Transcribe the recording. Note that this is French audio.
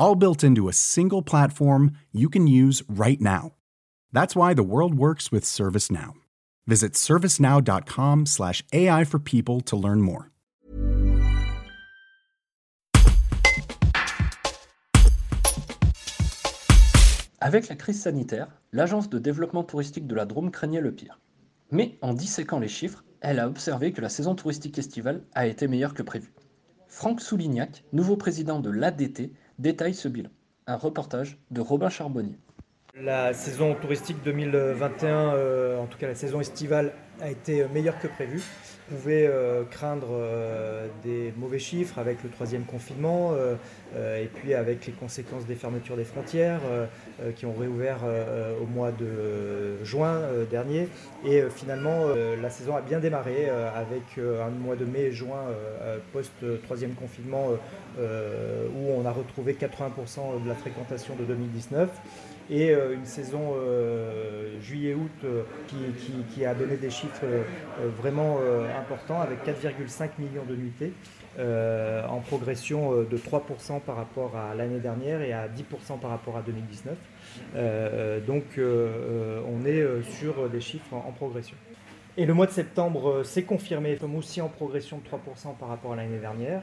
all built into a single platform you can use right now. That's why the world works with ServiceNow. Visit servicenow.com/slash AI for people to learn more. Avec la crise sanitaire, l'agence de développement touristique de la Drôme craignait le pire. Mais en disséquant les chiffres, elle a observé que la saison touristique estivale a été meilleure que prévu. Franck Soulignac, nouveau président de l'ADT, détaille ce bilan. Un reportage de Robin Charbonnier. La saison touristique 2021, euh, en tout cas la saison estivale, a été meilleure que prévu. On euh, craindre euh, des chiffres avec le troisième confinement et puis avec les conséquences des fermetures des frontières qui ont réouvert au mois de juin dernier. Et finalement, la saison a bien démarré avec un mois de mai et juin post-troisième confinement où on a retrouvé 80% de la fréquentation de 2019 et euh, une saison euh, juillet-août euh, qui, a donné des chiffres vraiment importants avec 4,5 millions de nuitées. en progression de 3% par rapport à l'année dernière et à 10% par rapport à 2019. donc on est sur des chiffres en, progression. Et le mois de septembre s'est confirmé, comme aussi en progression de 3% par rapport à l'année dernière.